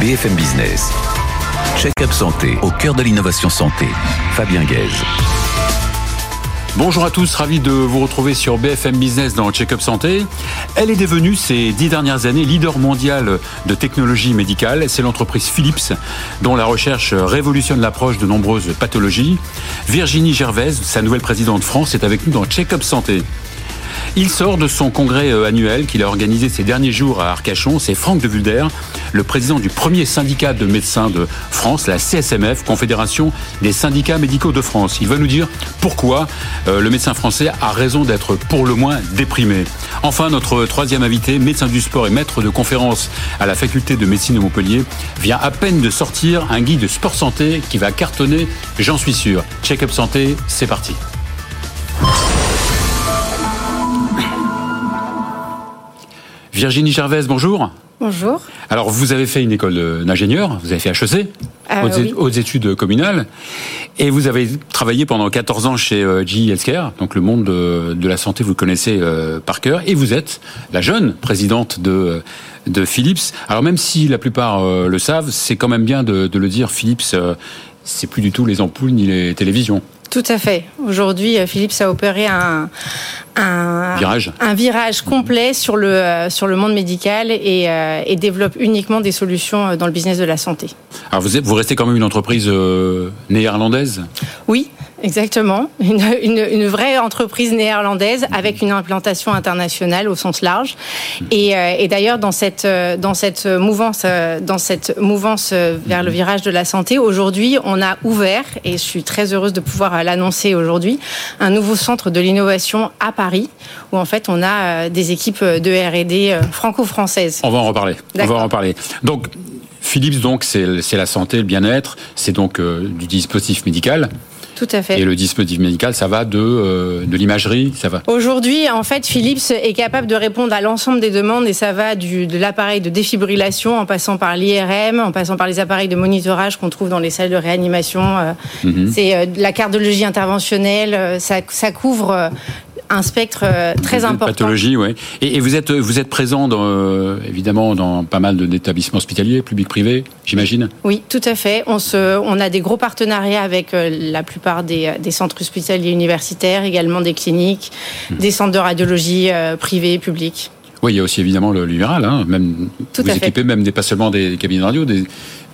BFM Business. Check-up santé au cœur de l'innovation santé. Fabien Guèze. Bonjour à tous, ravi de vous retrouver sur BFM Business dans Check-up Santé. Elle est devenue ces dix dernières années leader mondial de technologie médicale. C'est l'entreprise Philips dont la recherche révolutionne l'approche de nombreuses pathologies. Virginie Gervais, sa nouvelle présidente de France, est avec nous dans Check-up Santé. Il sort de son congrès euh, annuel qu'il a organisé ces derniers jours à Arcachon. C'est Franck de Vulder, le président du premier syndicat de médecins de France, la CSMF, Confédération des syndicats médicaux de France. Il va nous dire pourquoi euh, le médecin français a raison d'être pour le moins déprimé. Enfin, notre troisième invité, médecin du sport et maître de conférence à la faculté de médecine de Montpellier, vient à peine de sortir un guide de sport santé qui va cartonner, j'en suis sûr. Check-up santé, c'est parti. Virginie Gervais, bonjour. Bonjour. Alors, vous avez fait une école d'ingénieur, vous avez fait HEC, oui. aux, études communales, et vous avez travaillé pendant 14 ans chez euh, GE Healthcare, donc le monde de, de la santé, vous le connaissez euh, par cœur, et vous êtes la jeune présidente de, de Philips. Alors, même si la plupart euh, le savent, c'est quand même bien de, de le dire, Philips, euh, c'est plus du tout les ampoules ni les télévisions. Tout à fait. Aujourd'hui, euh, Philips a opéré un, un Virage. un virage complet sur le euh, sur le monde médical et, euh, et développe uniquement des solutions dans le business de la santé. Alors, vous, êtes, vous restez quand même une entreprise néerlandaise? Oui, exactement. Une, une, une vraie entreprise néerlandaise avec une implantation internationale au sens large. Et, euh, et d'ailleurs, dans cette, dans cette mouvance, euh, dans cette mouvance euh, vers le virage de la santé, aujourd'hui, on a ouvert, et je suis très heureuse de pouvoir l'annoncer aujourd'hui, un nouveau centre de l'innovation à Paris, où en fait, on a des équipes de R&D franco-françaises. On va en reparler. On va en reparler. Donc, Philips, donc, c'est c'est la santé, le bien-être, c'est donc euh, du dispositif médical. Tout à fait. Et le dispositif médical, ça va de, euh, de l'imagerie, ça va. Aujourd'hui, en fait, Philips est capable de répondre à l'ensemble des demandes et ça va du, de l'appareil de défibrillation en passant par l'IRM, en passant par les appareils de monitorage qu'on trouve dans les salles de réanimation. euh, Mhm. C'est euh, la cardiologie interventionnelle, ça, ça couvre un spectre euh, très important. Pathologie, ouais. Et, et vous êtes vous êtes présent dans, euh, évidemment dans pas mal d'établissements hospitaliers, publics privés, j'imagine. Oui, tout à fait. On, se, on a des gros partenariats avec euh, la plupart des, des centres hospitaliers universitaires, également des cliniques, Mhm. des centres de radiologie privés et publics. Oui, il y a aussi évidemment le libéral, hein, même Tout vous à fait. équipez même des pas seulement des cabinets de radio, des,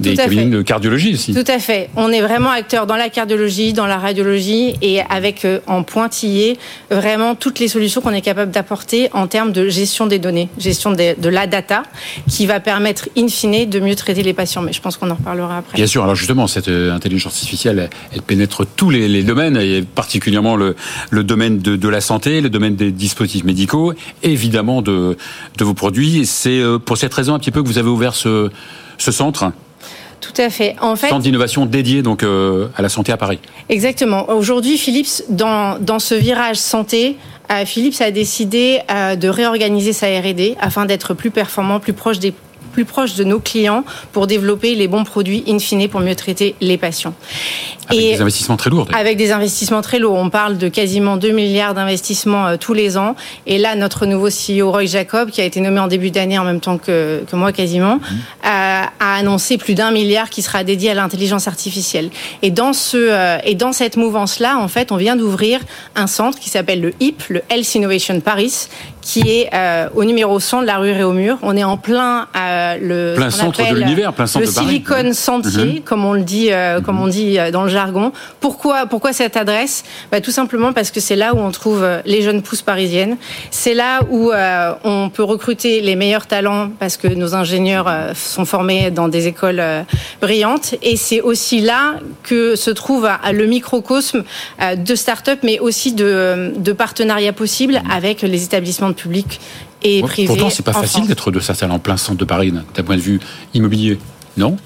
des cabinets de cardiologie aussi. Tout à fait. On est vraiment acteur dans la cardiologie, dans la radiologie et avec euh, en pointillé vraiment toutes les solutions qu'on est capable d'apporter en termes de gestion des données, gestion de, la data, qui va permettre in fine de mieux traiter les patients. Mais je pense qu'on en reparlera après. Bien sûr, alors justement, cette euh, intelligence artificielle, elle, pénètre tous les, les domaines, et particulièrement le, le domaine de, de la santé, le domaine des dispositifs médicaux, et évidemment de, de vos produits. C'est euh, pour cette raison un petit peu que vous avez ouvert ce, ce centre, Tout à fait. En fait, centre d'innovation dédié donc euh, à la santé à Paris. Exactement. Aujourd'hui, Philips, dans, dans ce virage santé, euh, Philips a décidé euh, de réorganiser sa R&D afin d'être plus performant, plus proche des plus proche de nos clients pour développer les bons produits in fine pour mieux traiter les patients. Avec des investissements très lourds. Avec des investissements très lourds. On parle de quasiment 2 milliards d'investissements euh, tous les ans. Et là, notre nouveau CEO, Roy Jacob, qui a été nommé en début d'année en même temps que, que moi quasiment, Mmh. a, a annoncé plus d'un milliard qui sera dédié à l'intelligence artificielle. Et dans, ce, euh, et dans cette mouvance-là, en fait, on vient d'ouvrir un centre qui s'appelle le HIP, le Health Innovation Paris, qui est euh, au numéro 100 de la rue Réaumur. On est en plein euh, le Plein centre de l'univers, plein centre le de Paris. Silicon Sentier, Mhm. comme on le dit, euh, comme on dit euh, dans le jargon. Pourquoi, pourquoi cette adresse? Bah, Tout simplement parce que c'est là où on trouve euh, les jeunes pousses parisiennes. C'est là où euh, on peut recruter les meilleurs talents parce que nos ingénieurs sont formés dans des écoles brillantes. Et c'est aussi là que se trouve le microcosme de start-up, mais aussi de, de partenariats possibles avec les établissements de public et Ouais, privés. Pourtant, c'est pas facile d'être de s'installer en plein centre de Paris d'un point de vue immobilier, non?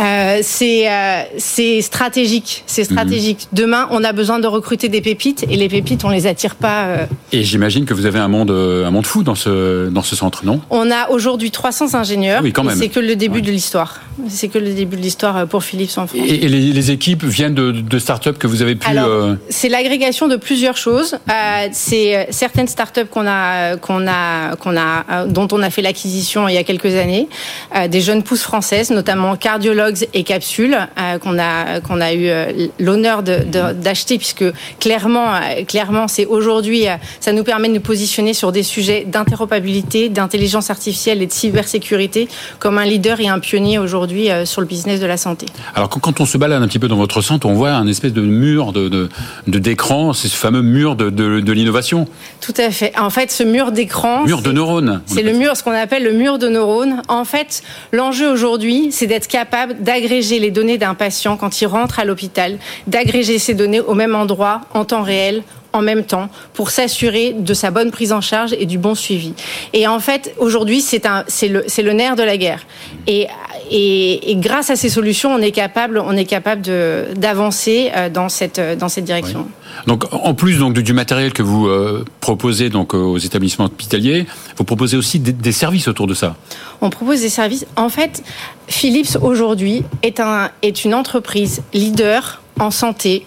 Euh, c'est euh, c'est stratégique, c'est stratégique. Mhm. Demain, on a besoin de recruter des pépites et les pépites, on les attire pas. Euh. Et j'imagine que vous avez un monde un monde fou dans ce dans ce centre, non? On a aujourd'hui 300 ingénieurs. Oui, quand même. C'est que le début de l'histoire. C'est que le début de l'histoire pour Philips en France. Et, les, équipes viennent de, de startups que vous avez pu. C'est l'agrégation de plusieurs choses. c'est certaines startups qu'on a qu'on a qu'on a dont on a fait l'acquisition il y a quelques années, des jeunes pousses françaises, notamment cardiologues et capsules euh, qu'on a qu'on a eu euh, l'honneur d'acheter puisque clairement euh, clairement c'est aujourd'hui ça nous permet de nous positionner sur des sujets d'interopérabilité, d'intelligence artificielle et de cybersécurité comme un leader et un pionnier aujourd'hui sur le business de la santé. Alors quand on se balade un petit peu dans votre centre, on voit un espèce de mur de d'écran, c'est ce fameux mur de, de, l'innovation. Tout à fait. En fait, ce mur d'écran, mur de neurones. C'est le mur, ce qu'on appelle le mur de neurones. En fait, l'enjeu aujourd'hui, c'est d'être capable d'agréger les données d'un patient quand il rentre à l'hôpital, d'agréger ces données au même endroit, en temps réel, en même temps pour s'assurer de sa bonne prise en charge et du bon suivi. Et en fait, aujourd'hui, c'est un, c'est le, c'est le nerf de la guerre. Et, et, grâce à ces solutions, on est capable, on est capable de, d'avancer euh, dans cette, dans cette direction. Donc, en plus donc du matériel que vous euh, proposez donc aux établissements hospitaliers, vous proposez aussi des, des services autour de ça? On propose des services. En fait, Philips aujourd'hui est un, est une entreprise leader en santé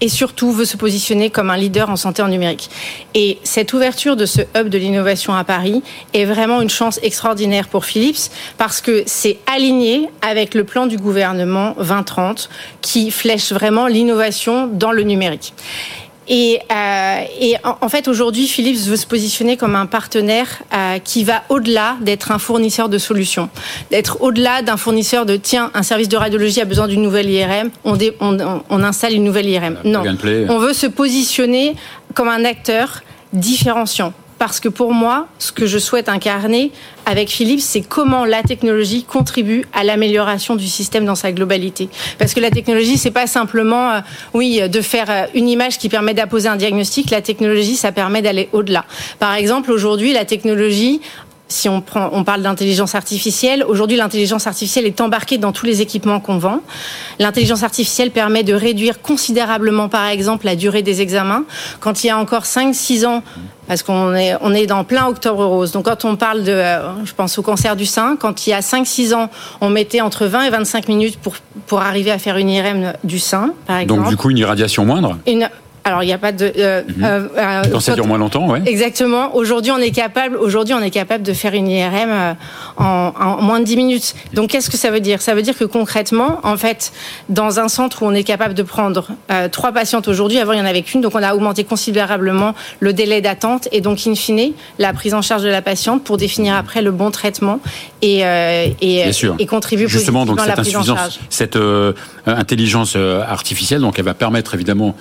et surtout veut se positionner comme un leader en santé en numérique. Et cette ouverture de ce hub de l'innovation à Paris est vraiment une chance extraordinaire pour Philips parce que c'est aligné avec le plan du gouvernement 2030 qui flèche vraiment l'innovation dans le numérique. Et, euh, et en, fait, aujourd'hui, Philips veut se positionner comme un partenaire euh, qui va au-delà d'être un fournisseur de solutions, d'être au-delà d'un fournisseur de tiens, un service de radiologie a besoin d'une nouvelle IRM, on, on, on, installe une nouvelle IRM. Non, on veut se positionner comme un acteur différenciant parce que pour moi, ce que je souhaite incarner avec Philippe, c'est comment la technologie contribue à l'amélioration du système dans sa globalité. Parce que la technologie, c'est pas simplement, euh, oui, de faire euh, une image qui permet d'apposer un diagnostic. La technologie, ça permet d'aller au-delà. Par exemple, aujourd'hui, la technologie si on, prend, on parle d'intelligence artificielle, aujourd'hui l'intelligence artificielle est embarquée dans tous les équipements qu'on vend. L'intelligence artificielle permet de réduire considérablement, par exemple, la durée des examens. Quand il y a encore 5-6 ans, parce qu'on est, on est dans plein octobre rose. Donc quand on parle de, euh, je pense au cancer du sein, quand il y a 5-6 ans, on mettait entre 20 et 25 minutes pour, pour arriver à faire une IRM du sein, par exemple. Donc du coup, une irradiation moindre? Une, alors il n'y a pas de. Euh, mhm. euh, euh, quand ça dure moins longtemps, ouais. Exactement. Aujourd'hui, on est capable. Aujourd'hui, on est capable de faire une IRM en, moins de 10 minutes. Donc, qu'est-ce que ça veut dire? Ça veut dire que concrètement, en fait, dans un centre où on est capable de prendre trois patientes aujourd'hui, avant il y en avait qu'une, donc on a augmenté considérablement le délai d'attente et donc in fine la prise en charge de la patiente pour définir après le bon traitement et et, et contribuer justement donc cette insuffisance, cette intelligence artificielle, donc elle va permettre évidemment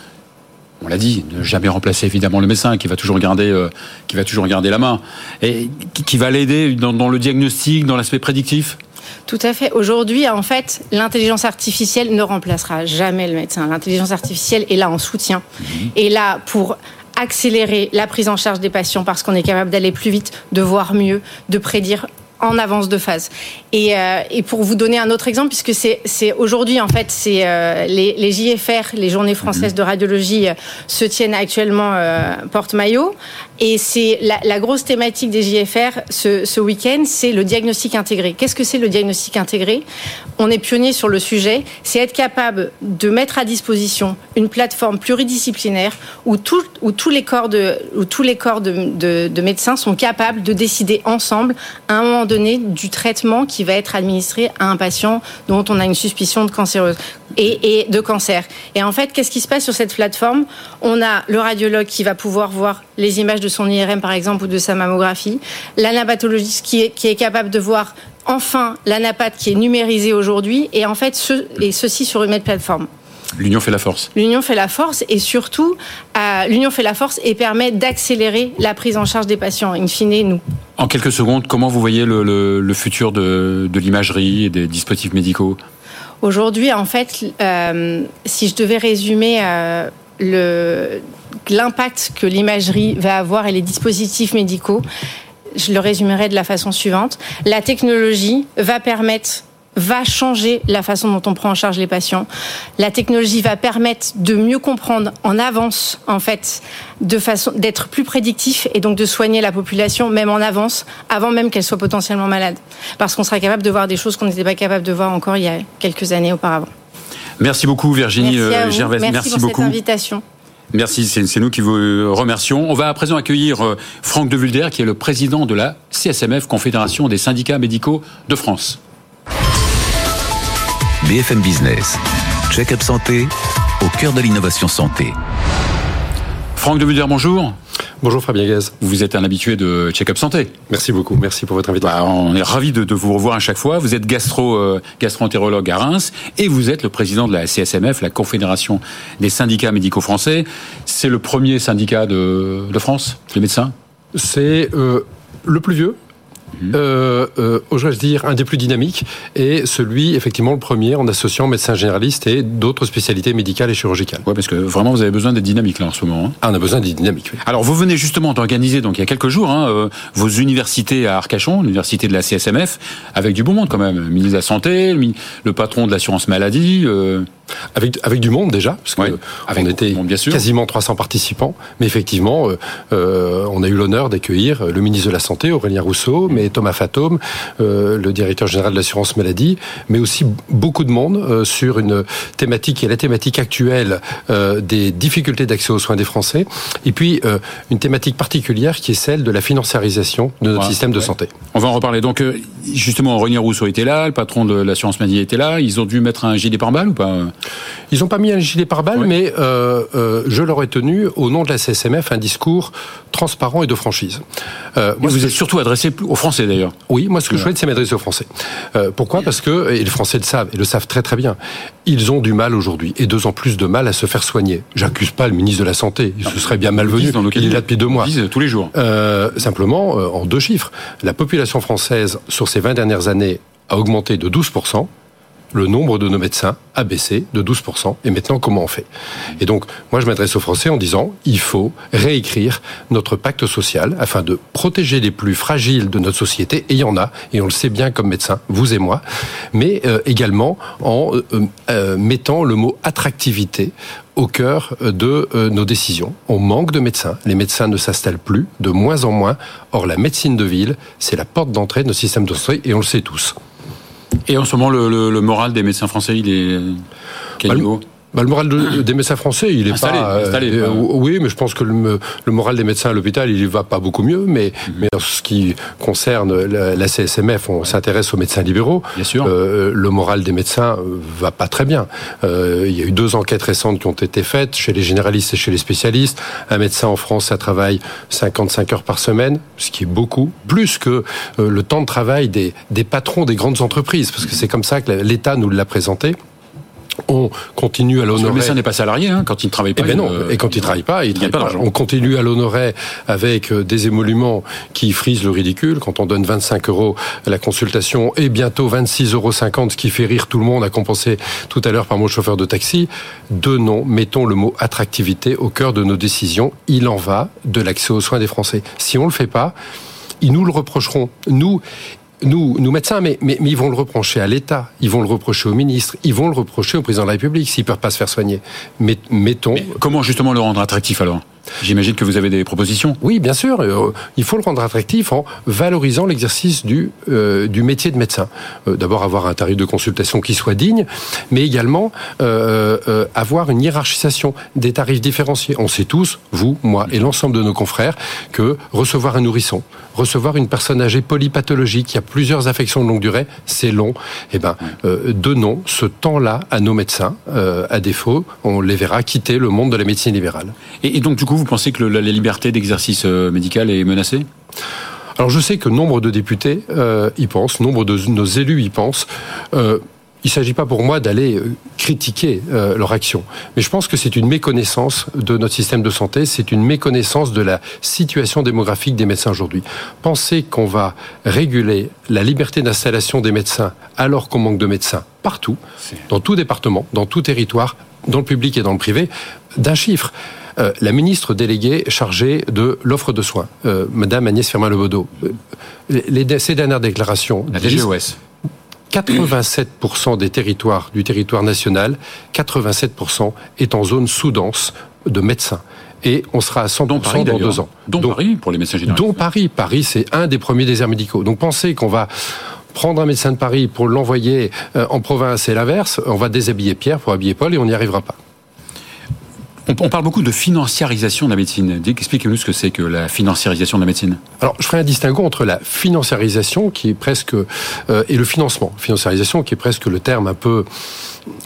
on l'a dit, ne jamais remplacer évidemment le médecin qui va toujours garder, euh, qui va toujours garder la main et qui, va l'aider dans, le diagnostic, dans l'aspect prédictif? Tout à fait. Aujourd'hui, en fait, l'intelligence artificielle ne remplacera jamais le médecin. L'intelligence artificielle est là en soutien, mhm. et là pour accélérer la prise en charge des patients parce qu'on est capable d'aller plus vite, de voir mieux, de prédire en avance de phase. Et, euh, et, pour vous donner un autre exemple, puisque c'est aujourd'hui en fait c'est euh, les, les, JFR, les Journées françaises de radiologie, euh, se tiennent actuellement euh, porte-maillot, et c'est la, grosse thématique des JFR ce, week-end, c'est le diagnostic intégré. Qu'est-ce que c'est le diagnostic intégré? On est pionnier sur le sujet. C'est être capable de mettre à disposition une plateforme pluridisciplinaire où, tous les corps de médecins sont capables de décider ensemble à un moment donné du traitement qui va être administré à un patient dont on a une suspicion de cancéreuse et de cancer. Et en fait, qu'est-ce qui se passe sur cette plateforme? On a le radiologue qui va pouvoir voir les images de son IRM par exemple ou de sa mammographie, l'anabatologiste qui est, qui est capable de voir enfin l'anapathe qui est numérisée aujourd'hui et en fait ce, et ceci sur une même plateforme. L'union fait la force. L'union fait la force et surtout, euh, l'union fait la force et permet d'accélérer la prise en charge des patients. In fine, nous. En quelques secondes, comment vous voyez le, le, futur de, de l'imagerie et des dispositifs médicaux? Aujourd'hui, en fait, euh, si je devais résumer euh, le l'impact que l'imagerie va avoir et les dispositifs médicaux, je le résumerai de la façon suivante. La technologie va permettre va changer la façon dont on prend en charge les patients. La technologie va permettre de mieux comprendre en avance, en fait, de façon d'être plus prédictif et donc de soigner la population même en avance, avant même qu'elle soit potentiellement malade, parce qu'on sera capable de voir des choses qu'on n'était pas capable de voir encore il y a quelques années auparavant. Merci beaucoup Virginie Merci, Gervais. Merci, pour beaucoup. cette invitation. Merci, c'est nous qui vous remercions. On va à présent accueillir euh, Franck de Vulder, qui est le président de la CSMF, Confédération des syndicats médicaux de France. BFM Business, check-up santé, au cœur de l'innovation santé. Franck de Vulder, bonjour. Bonjour Fabien Gaz. Vous êtes un habitué de Check-up Santé. Merci beaucoup, merci pour votre invitation. Bah, on est ravis de, de, vous revoir à chaque fois. Vous êtes gastro, euh, gastro-entérologue à Reims et vous êtes le président de la CSMF, la Confédération des syndicats médicaux français. C'est le premier syndicat de, de France, les médecins? C'est euh, le plus vieux, Mmh. Euh, euh, oserais-je dire, un des plus dynamiques, et celui, effectivement, le premier en associant médecins généralistes et d'autres spécialités médicales et chirurgicales. Oui, parce que vraiment, vous avez besoin d'être dynamique là en ce moment. Hein. Ah, on a besoin d'être dynamique, oui. Alors, vous venez justement d'organiser, donc il y a quelques jours, hein, euh, vos universités à Arcachon, l'université de la CSMF, avec du bon monde quand même. Le ministre de la Santé, le, le patron de l'assurance maladie. Avec, avec du monde déjà, parce Ouais, que avec on était beaucoup de monde, bien sûr. quasiment 300 participants, mais effectivement, euh, euh, on a eu l'honneur d'accueillir le ministre de la Santé, Aurélien Rousseau, mais Thomas Fatome, euh, le directeur général de l'assurance maladie, mais aussi beaucoup de monde euh, sur une thématique qui est la thématique actuelle des difficultés d'accès aux soins des Français, et puis une thématique particulière qui est celle de la financiarisation de notre Ouais, système de ouais. santé. On va en reparler. Donc, justement, Aurélien Rousseau était là, le patron de l'assurance maladie était là. Ils ont dû mettre un gilet pare-balles ou pas Ils n'ont pas mis un gilet pare-balles, mais euh, euh, je leur ai tenu, au nom de la CSMF, un discours transparent et de franchise. Euh, moi, Vous êtes surtout adressé aux Français d'ailleurs. Oui, moi ce que je souhaite, c'est m'adresser aux Français. Euh, pourquoi? Parce que, et les Français le savent, et le savent très très bien, ils ont du mal aujourd'hui, et deux ans plus de mal à se faire soigner. J'accuse pas le ministre de la Santé, il se serait bien malvenu, dans il est là depuis deux mois. Ils tous les jours. Simplement, en deux chiffres, la population française, sur ces 20 dernières années, a augmenté de 12%. Le nombre de nos médecins a baissé de 12%. Et maintenant, comment on fait? Et donc, moi, je m'adresse aux Français en disant, il faut réécrire notre pacte social afin de protéger les plus fragiles de notre société. Et il y en a, et on le sait bien comme médecins, vous et moi, mais euh, également en euh, euh, mettant le mot attractivité au cœur de nos décisions. On manque de médecins. Les médecins ne s'installent plus, de moins en moins. Or, la médecine de ville, c'est la porte d'entrée de notre système de santé, et on le sait tous. Et en ce moment, le, le- le moral des médecins français, il est quel Bah, niveau? Bah, le moral de- des médecins français, il est Installé, pas. euh, installé, euh, pas- oui, mais je pense que le, le moral des médecins à l'hôpital, il va pas beaucoup mieux. Mais, Mhm. mais en ce qui concerne la, la CSMF, on s'intéresse aux médecins libéraux. Bien sûr. Euh, le moral des médecins euh, va pas très bien. Euh, il y a eu deux enquêtes récentes qui ont été faites chez les généralistes et chez les spécialistes. Un médecin en France, ça travaille 55 heures par semaine, ce qui est beaucoup, plus que euh, le temps de travail des, des patrons des grandes entreprises, parce que c'est comme ça que l'État nous l'a présenté. On continue à que Le l'honorer. médecin n'est pas salarié hein, quand il ne travaille pas. Eh ben non, euh, et quand il travaille pas, il, il travaille pas pas. d'argent. On continue à l'honorer avec euh, des émoluments qui frisent le ridicule. Quand on donne 25 euros à la consultation et bientôt 26,50 euros, ce qui fait rire tout le monde, a compensé tout à l'heure par mon chauffeur de taxi. Donnons, mettons le mot attractivité au cœur de nos décisions. Il en va de l'accès aux soins des Français. Si on le fait pas, ils nous le reprocheront. Nous, nous, nous médecins, mais, mais, ils vont le reprocher à l'État, ils vont le reprocher au ministre, ils vont le reprocher au président de la République s'ils peuvent pas se faire soigner. Mais, mettons, comment justement le rendre attractif alors? J'imagine que vous avez des propositions. oui, bien sûr. euh, il faut le rendre attractif en valorisant l'exercice du, euh, du métier de médecin. Euh, D'abord avoir un tarif de consultation qui soit digne, mais également avoir une hiérarchisation des tarifs différenciés. On sait tous, vous, moi et l'ensemble de nos confrères, que recevoir un nourrisson, recevoir une personne âgée polypathologique qui a plusieurs affections de longue durée, c'est long. Eh ben, donnons ce temps-là à nos médecins. À défaut, on les verra quitter le monde de la médecine libérale. Et, et donc du coup, vous pensez que le- la, liberté d'exercice euh, médical est menacée? Alors je sais que nombre de députés euh, y pensent, nombre de nos élus y pensent. Euh, il ne s'agit pas pour moi d'aller critiquer euh, leur action, mais je pense que c'est une méconnaissance de notre système de santé, c'est une méconnaissance de la situation démographique des médecins aujourd'hui. Penser qu'on va réguler la liberté d'installation des médecins alors qu'on manque de médecins partout, dans tout département, dans tout territoire, dans le public et dans le privé, d'un chiffre. Euh, la ministre déléguée chargée de l'offre de soins, euh, Madame Agnès Firmin-Lebaudot, euh, les, ces dernières déclarations La DGOS. 87% des territoires du territoire national, 87% est en zone sous-dense de médecins. Et on sera à 100% Paris, dans deux ans. Dont Paris, pour les médecins généralistes. Dont Paris. Paris, c'est un des premiers déserts médicaux. Donc pensez qu'on va prendre un médecin de Paris pour l'envoyer euh, en province et l'inverse, on va déshabiller Pierre pour habiller Paul et on n'y arrivera pas. On, on parle beaucoup de financiarisation de la médecine. Expliquez-nous ce que c'est que la financiarisation de la médecine. Alors, je ferai un distinguo entre la financiarisation qui est presque euh, et le financement. Financiarisation qui est presque le terme un peu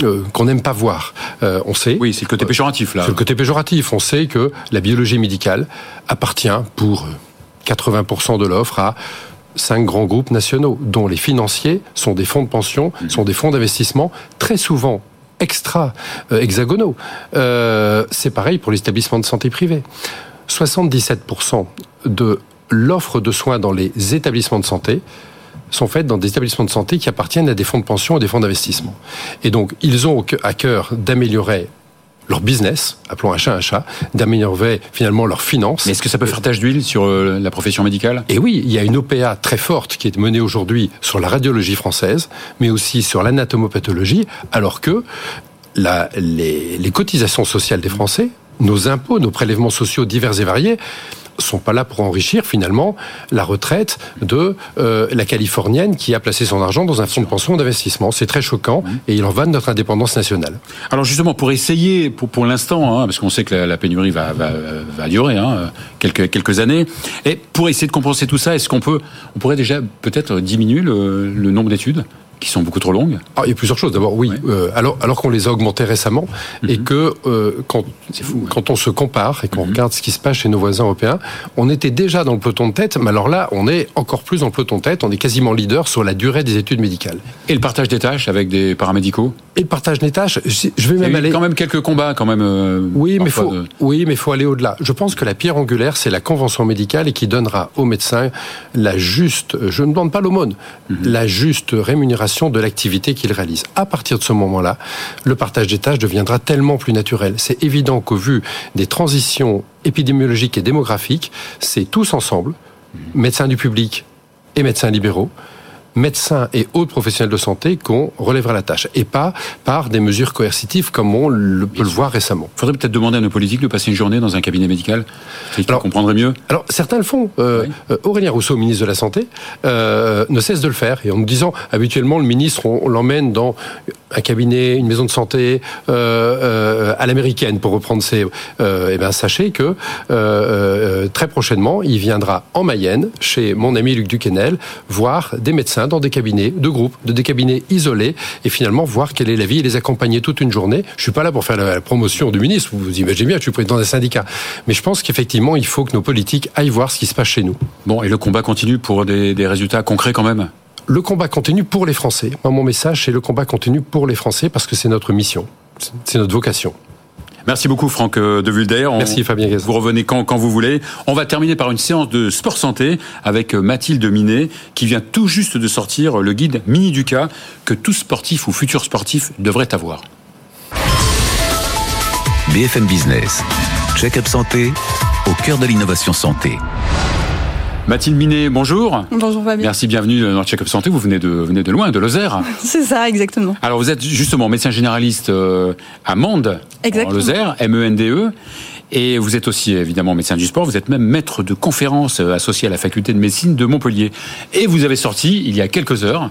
euh, qu'on n'aime pas voir. Euh, on sait. Oui, c'est le côté péjoratif là. C'est le côté péjoratif. On sait que la biologie médicale appartient pour 80% de l'offre à cinq grands groupes nationaux, dont les financiers sont des fonds de pension, sont des fonds d'investissement, très souvent extra euh, hexagonaux. Euh, c'est pareil pour les établissements de santé privés. 77% de l'offre de soins dans les établissements de santé sont faites dans des établissements de santé qui appartiennent à des fonds de pension et des fonds d'investissement. Et donc, ils ont à cœur d'améliorer leur business, appelons un chat un chat, d'améliorer finalement leurs finances. Mais est-ce que ça peut faire tache d'huile sur euh, la profession médicale? Et oui, il y a une OPA très forte qui est menée aujourd'hui sur la radiologie française, mais aussi sur l'anatomopathologie, alors que la, les, les cotisations sociales des Français, nos impôts, nos prélèvements sociaux divers et variés, sont pas là pour enrichir finalement la retraite de euh, la Californienne qui a placé son argent dans un fonds de pension d'investissement. C'est très choquant et il en va de notre indépendance nationale. Alors justement, pour essayer, pour, pour l'instant, hein, parce qu'on sait que la, la pénurie va, va, va durer hein, quelques, quelques années, et pour essayer de compenser tout ça, est-ce qu'on peut, on pourrait déjà peut-être diminuer le, le nombre d'études? Qui sont beaucoup trop longues Alors, il y a plusieurs choses. D'abord, oui, Ouais. euh, alors, alors qu'on les a augmentées récemment et que euh, quand, fou, quand on se compare et qu'on regarde ce qui se passe chez nos voisins européens, on était déjà dans le peloton de tête, mais alors là, on est encore plus dans le peloton de tête. On est quasiment leader sur la durée des études médicales. Et le partage des tâches avec des paramédicaux? Et le partage des tâches, je vais Il y a même aller. quand même quelques combats, quand même. euh, Oui, mais faut, de- oui, mais faut aller au-delà. Je pense que la pierre angulaire, c'est la convention médicale et qui donnera aux médecins la juste, je ne demande pas l'aumône, Mhm. la juste rémunération de l'activité qu'ils réalisent. À partir de ce moment-là, le partage des tâches deviendra tellement plus naturel. C'est évident qu'au vu des transitions épidémiologiques et démographiques, c'est tous ensemble, Mhm. médecins du public et médecins libéraux, médecins et autres professionnels de santé qu'on relèvera la tâche et pas par des mesures coercitives comme on le, peut le voir récemment. faudrait peut-être demander à nos politiques de passer une journée dans un cabinet médical. Alors- comprendraient mieux. Alors certains le font. Euh, Oui. euh, Aurélien Rousseau, ministre de la Santé, euh, ne cesse de le faire. Et en nous disant, habituellement, le ministre, on, on l'emmène dans un cabinet, une maison de santé euh, euh, à l'américaine, pour reprendre ses... Euh, eh ben, sachez que très prochainement, il viendra en Mayenne, chez mon ami Luc Duquesnel, voir des médecins dans des cabinets de groupe, de des cabinets isolés, et finalement voir quelle est la vie et les accompagner toute une journée. Je suis pas là pour faire la, promotion du ministre, vous vous imaginez bien, je suis président d'un syndicat. Mais je pense qu'effectivement, il faut que nos politiques aillent voir ce qui se passe chez nous. Bon, et le combat continue pour des, des résultats concrets quand même? Le combat continue pour les Français. Moi, mon message, c'est le combat continue pour les Français parce que c'est notre mission. C'est notre vocation. Merci beaucoup Franck euh, de Vulder. On- Merci, Fabien Gazan. Vous revenez quand, quand vous voulez. On va terminer par une séance de sport santé avec euh, Mathilde Minet qui vient tout juste de sortir le guide Mini Duca que tout sportif ou futur sportif devrait avoir. BFM Business. Check-up santé au cœur de l'innovation santé. Mathilde Minet, bonjour. Bonjour Fabien. Merci, bienvenue dans le Check-up santé. Vous venez de, venez de loin, de Lozère. C'est ça, exactement. Alors vous êtes justement médecin généraliste euh, à Mende, en. Lozère, M-E-N-D-E. Et vous êtes aussi évidemment médecin du sport, vous êtes même maître de conférences euh, associé à la faculté de médecine de Montpellier. Et vous avez sorti, il y a quelques heures,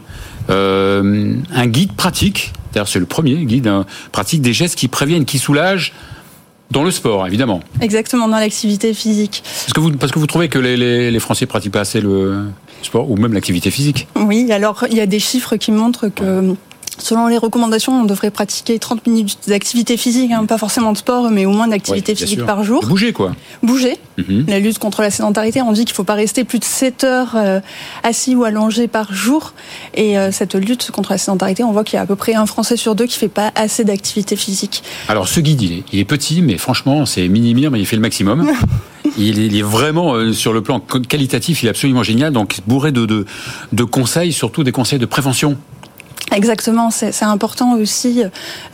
euh, un guide pratique, d'ailleurs c'est le premier guide hein, pratique des gestes qui préviennent, qui soulagent dans le sport, évidemment. Exactement, dans l'activité physique. Parce que vous, parce que vous trouvez que les, les, les Français pratiquent pas assez le sport ou même l'activité physique Oui, alors il y a des chiffres qui montrent que selon les recommandations, on devrait pratiquer 30 minutes d'activité physique, hein, pas forcément de sport, mais au moins d'activité Ouais, physique sûr. par jour. Bouger quoi. Bouger, Mhm. la lutte contre la sédentarité, on dit qu'il ne faut pas rester plus de 7 heures euh, assis ou allongé par jour. Et euh, cette lutte contre la sédentarité, on voit qu'il y a à peu près un Français sur deux qui fait pas assez d'activité physique. Alors ce guide, il est, il est petit, mais franchement, c'est mini-mire, mais il fait le maximum. il, est, il est vraiment, euh, sur le plan qualitatif, il est absolument génial, donc bourré de, de, de conseils, surtout des conseils de prévention. Exactement, c'est important aussi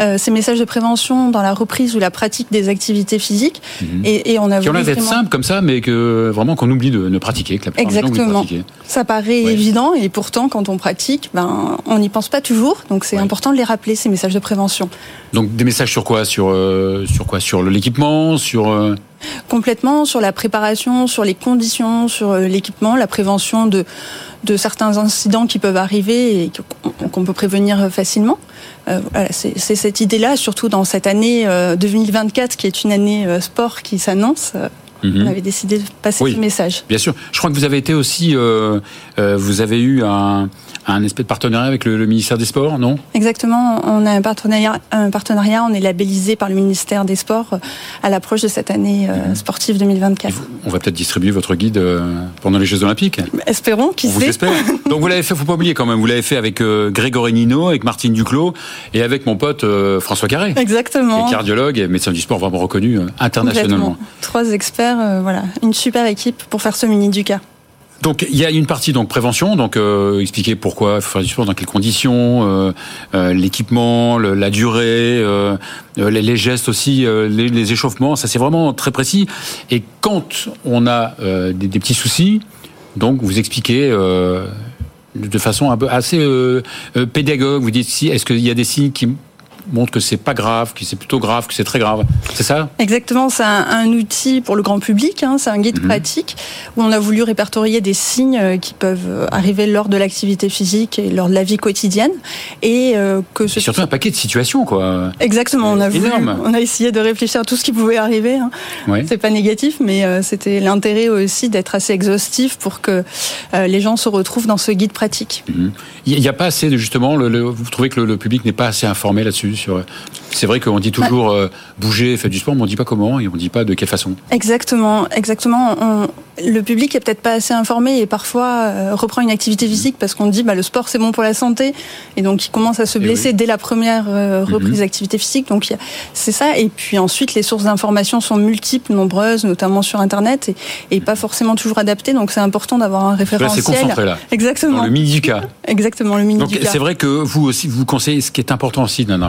euh, ces messages de prévention dans la reprise ou la pratique des activités physiques. Mhm. Et, et on a Qui ont l'air d'être simples comme ça, mais que vraiment qu'on oublie de ne pratiquer, que la oublient de Exactement. pratiquer. Ça paraît Ouais. évident et pourtant quand on pratique, ben on n'y pense pas toujours. Donc c'est Ouais. important de les rappeler ces messages de prévention. Donc des messages sur quoi? Sur euh, sur quoi? Sur l'équipement? Sur euh, Complètement sur la préparation, sur les conditions, sur euh, l'équipement, la prévention de de certains incidents qui peuvent arriver et qu'on- peut prévenir euh, facilement. Euh, c'est cette idée-là, surtout dans cette année euh, 2024 qui est une année euh, sport qui s'annonce. Mhm. On avait décidé de passer Oui. ce message. Bien sûr. Je crois que vous avez été aussi, euh, euh, vous avez eu un, un espèce de partenariat avec le, le ministère des Sports, non? Exactement, on a un partenariat, un partenariat, on est labellisé par le ministère des Sports euh, à l'approche de cette année euh, sportive Et 2024. vous- On va peut-être distribuer votre guide pendant les Jeux Olympiques. Espérons, qui On vous sait espère. Donc vous l'avez fait, faut pas oublier quand même. Vous l'avez fait avec Grégory Nino, avec Martine Duclos et avec mon pote François Carré, qui Exactement. est cardiologue et médecin du sport vraiment reconnu internationalement. Trois experts, euh, voilà, une super équipe pour faire ce mini Duca. Donc il y a une partie donc prévention, donc euh, expliquer pourquoi il faut faire du sport, dans quelles conditions, euh, l'équipement, la durée, les, gestes aussi, les, échauffements, ça c'est vraiment très précis. Et quand on a des, petits soucis, donc vous expliquez. De façon un peu assez pédagogue, vous dites si est-ce qu'il y a des signes qui montrent que c'est pas grave, que c'est plutôt grave, que c'est très grave, c'est ça? Exactement, c'est un, un outil pour le grand public, hein, c'est un guide Mhm. pratique où on a voulu répertorier des signes euh, qui peuvent euh, arriver lors de l'activité physique et lors de la vie quotidienne. Et euh, que ce Et surtout un paquet de situations quoi. Exactement, on a voulu, Énorme. on a essayé de réfléchir à tout ce qui pouvait arriver. hein. Ouais. C'est pas négatif, mais euh, c'était l'intérêt aussi d'être assez exhaustif pour que euh, les gens se retrouvent dans ce guide pratique. Mhm. Il n'y a pas assez de justement. Le, le- vous trouvez que le, le public n'est pas assez informé là-dessus? Sur. C'est vrai qu'on dit toujours euh, bouger, faites du sport, mais on dit pas comment et on dit pas de quelle façon. Exactement, exactement. On- le public est peut-être pas assez informé et parfois euh, reprend une activité physique parce qu'on dit bah le sport c'est bon pour la santé et donc il commence à se blesser oui. dès la première euh, reprise d'activité physique. Donc a- c'est ça. Et puis ensuite les sources d'informations sont multiples, nombreuses, notamment sur internet et, et pas forcément toujours adaptées. Donc c'est important d'avoir un Là, c'est référentiel. concentré là. Exactement. Dans le mini du cas. Exactement le mini Donc du cas. c'est vrai que vous aussi, vous conseillez. Ce qui est important aussi dans un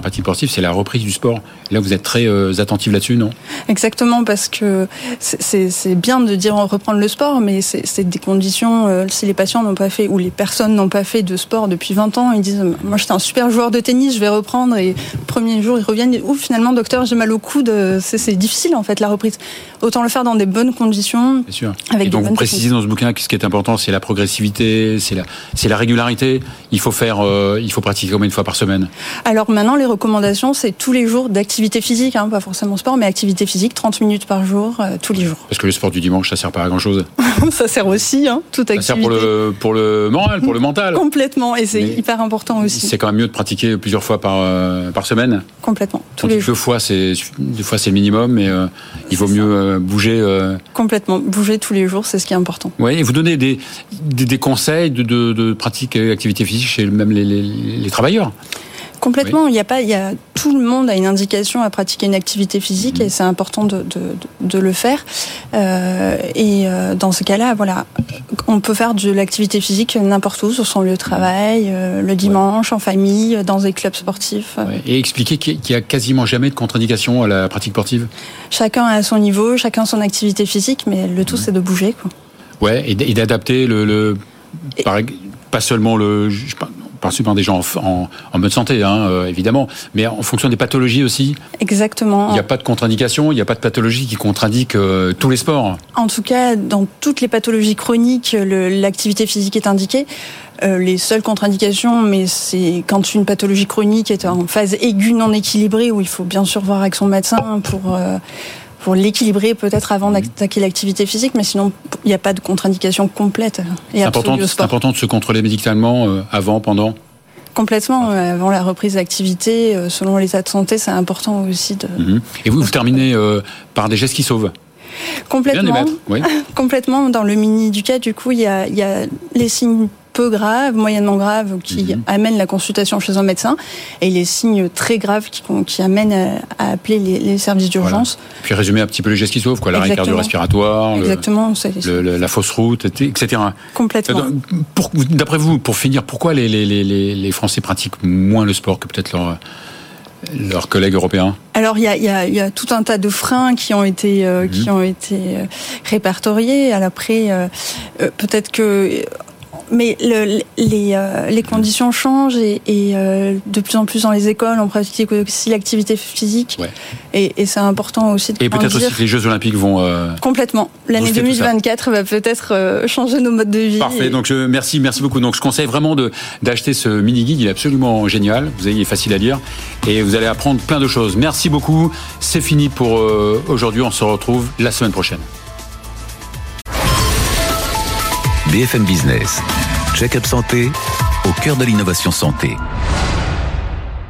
c'est la reprise du sport. Là, vous êtes très euh, attentif là-dessus, non? Exactement, parce que c'est- bien de dire reprendre le sport, mais c'est des conditions, euh, si les patients n'ont pas fait, ou les personnes n'ont pas fait de sport depuis 20 ans, ils disent, moi j'étais un super joueur de tennis, je vais reprendre, et le premier jour ils reviennent, et ouf, finalement docteur, j'ai mal au coude, c'est difficile en fait la reprise. Autant le faire dans des bonnes conditions, Bien sûr. avec et donc vous précisez dans ce bouquin que ce qui est important, c'est la progressivité, c'est la, c'est la régularité. Il faut faire, euh, il faut pratiquer combien de fois par semaine? Alors maintenant, les recommandations, c'est tous les jours d'activité physique, hein, pas forcément sport, mais activité physique, 30 minutes par jour, euh, tous les jours. Parce que le sport du dimanche, ça sert pas à grand chose. ça sert aussi, hein, toute Ça activité. sert pour le, pour le moral, pour le mental. Complètement, et c'est hyper important aussi. C'est quand même mieux de pratiquer plusieurs fois par, euh, par semaine. Complètement, tous les que jours. deux fois, c'est deux fois c'est minimum, mais euh, il vaut mieux bouger. Complètement. Bouger tous les jours, c'est ce qui est important. Ouais, et vous donnez des, des, des conseils de, de, de pratique et activité physique chez même les, les, les travailleurs? Complètement. Il y a pas, il y a tout le monde a une indication à pratiquer une activité physique et c'est important de, de, de le faire. Euh, et euh, dans ce cas-là, voilà, on peut faire de l'activité physique n'importe où, sur son lieu de travail, euh, le dimanche, en famille, dans des clubs sportifs. Ouais. Et expliquer qu'il n'y a quasiment jamais de contre-indication à la pratique sportive? Chacun à son niveau, chacun son activité physique, mais le tout c'est de bouger. Quoi. Ouais, et d'adapter le, pas seulement le, souvent des gens en, en, en bonne santé, hein, euh, évidemment, mais en fonction des pathologies aussi. Exactement. Il n'y a pas de contre-indication, il n'y a pas de pathologie qui contre-indique euh, tous les sports. En tout cas, dans toutes les pathologies chroniques, l'activité physique est indiquée. Euh, les seules contre-indications, mais c'est quand une pathologie chronique est en phase aiguë non équilibrée, où il faut bien sûr voir avec son médecin pour, pour l'équilibrer peut-être avant d'attaquer l'activité physique, mais sinon, il n'y a pas de contre-indication complète et C'est important, important de se contrôler médicalement euh, avant, pendant. Complètement, euh, avant la reprise d'activité, euh, selon l'état de santé, c'est important aussi de... Mhm. Et vous, vous terminez euh, par des gestes qui sauvent. Complètement. Oui. Complètement. Dans le mini du cas, du coup, il y a, il y a les signes peu graves, moyennement graves, qui Mhm. amènent la consultation chez un médecin, et les signes très graves qui, qui amènent à, à appeler les, les services d'urgence. Puis résumer un petit peu les gestes qui sauvent, quoi. L'arrêt cardio-respiratoire, la fausse route, etc. complètement. Euh, D'après vous, pour finir, pourquoi les, les, les, les les Français pratiquent moins le sport que peut-être leurs leurs collègues européens? Alors il y a, y, y tout un tas de freins qui ont été euh, Mhm. qui ont été euh, répertoriés. Alors après, euh, euh, peut-être que mais le, les, euh, les conditions changent et, et euh, de plus en plus dans les écoles, on pratique aussi l'activité physique. Ouais. Et, et c'est important aussi de Et peut-être aussi que les Jeux Olympiques vont. euh, Complètement. L'année Booster tout ça. 2024 va peut-être changer nos modes de vie. Parfait. Et- Donc je, merci, merci beaucoup. Donc je conseille vraiment d'acheter ce mini guide. Il est absolument génial. Vous avez, il est facile à lire et vous allez apprendre plein de choses. Merci beaucoup. C'est fini pour aujourd'hui. On se retrouve la semaine prochaine. BFM Business. Check-up santé au cœur de l'innovation santé.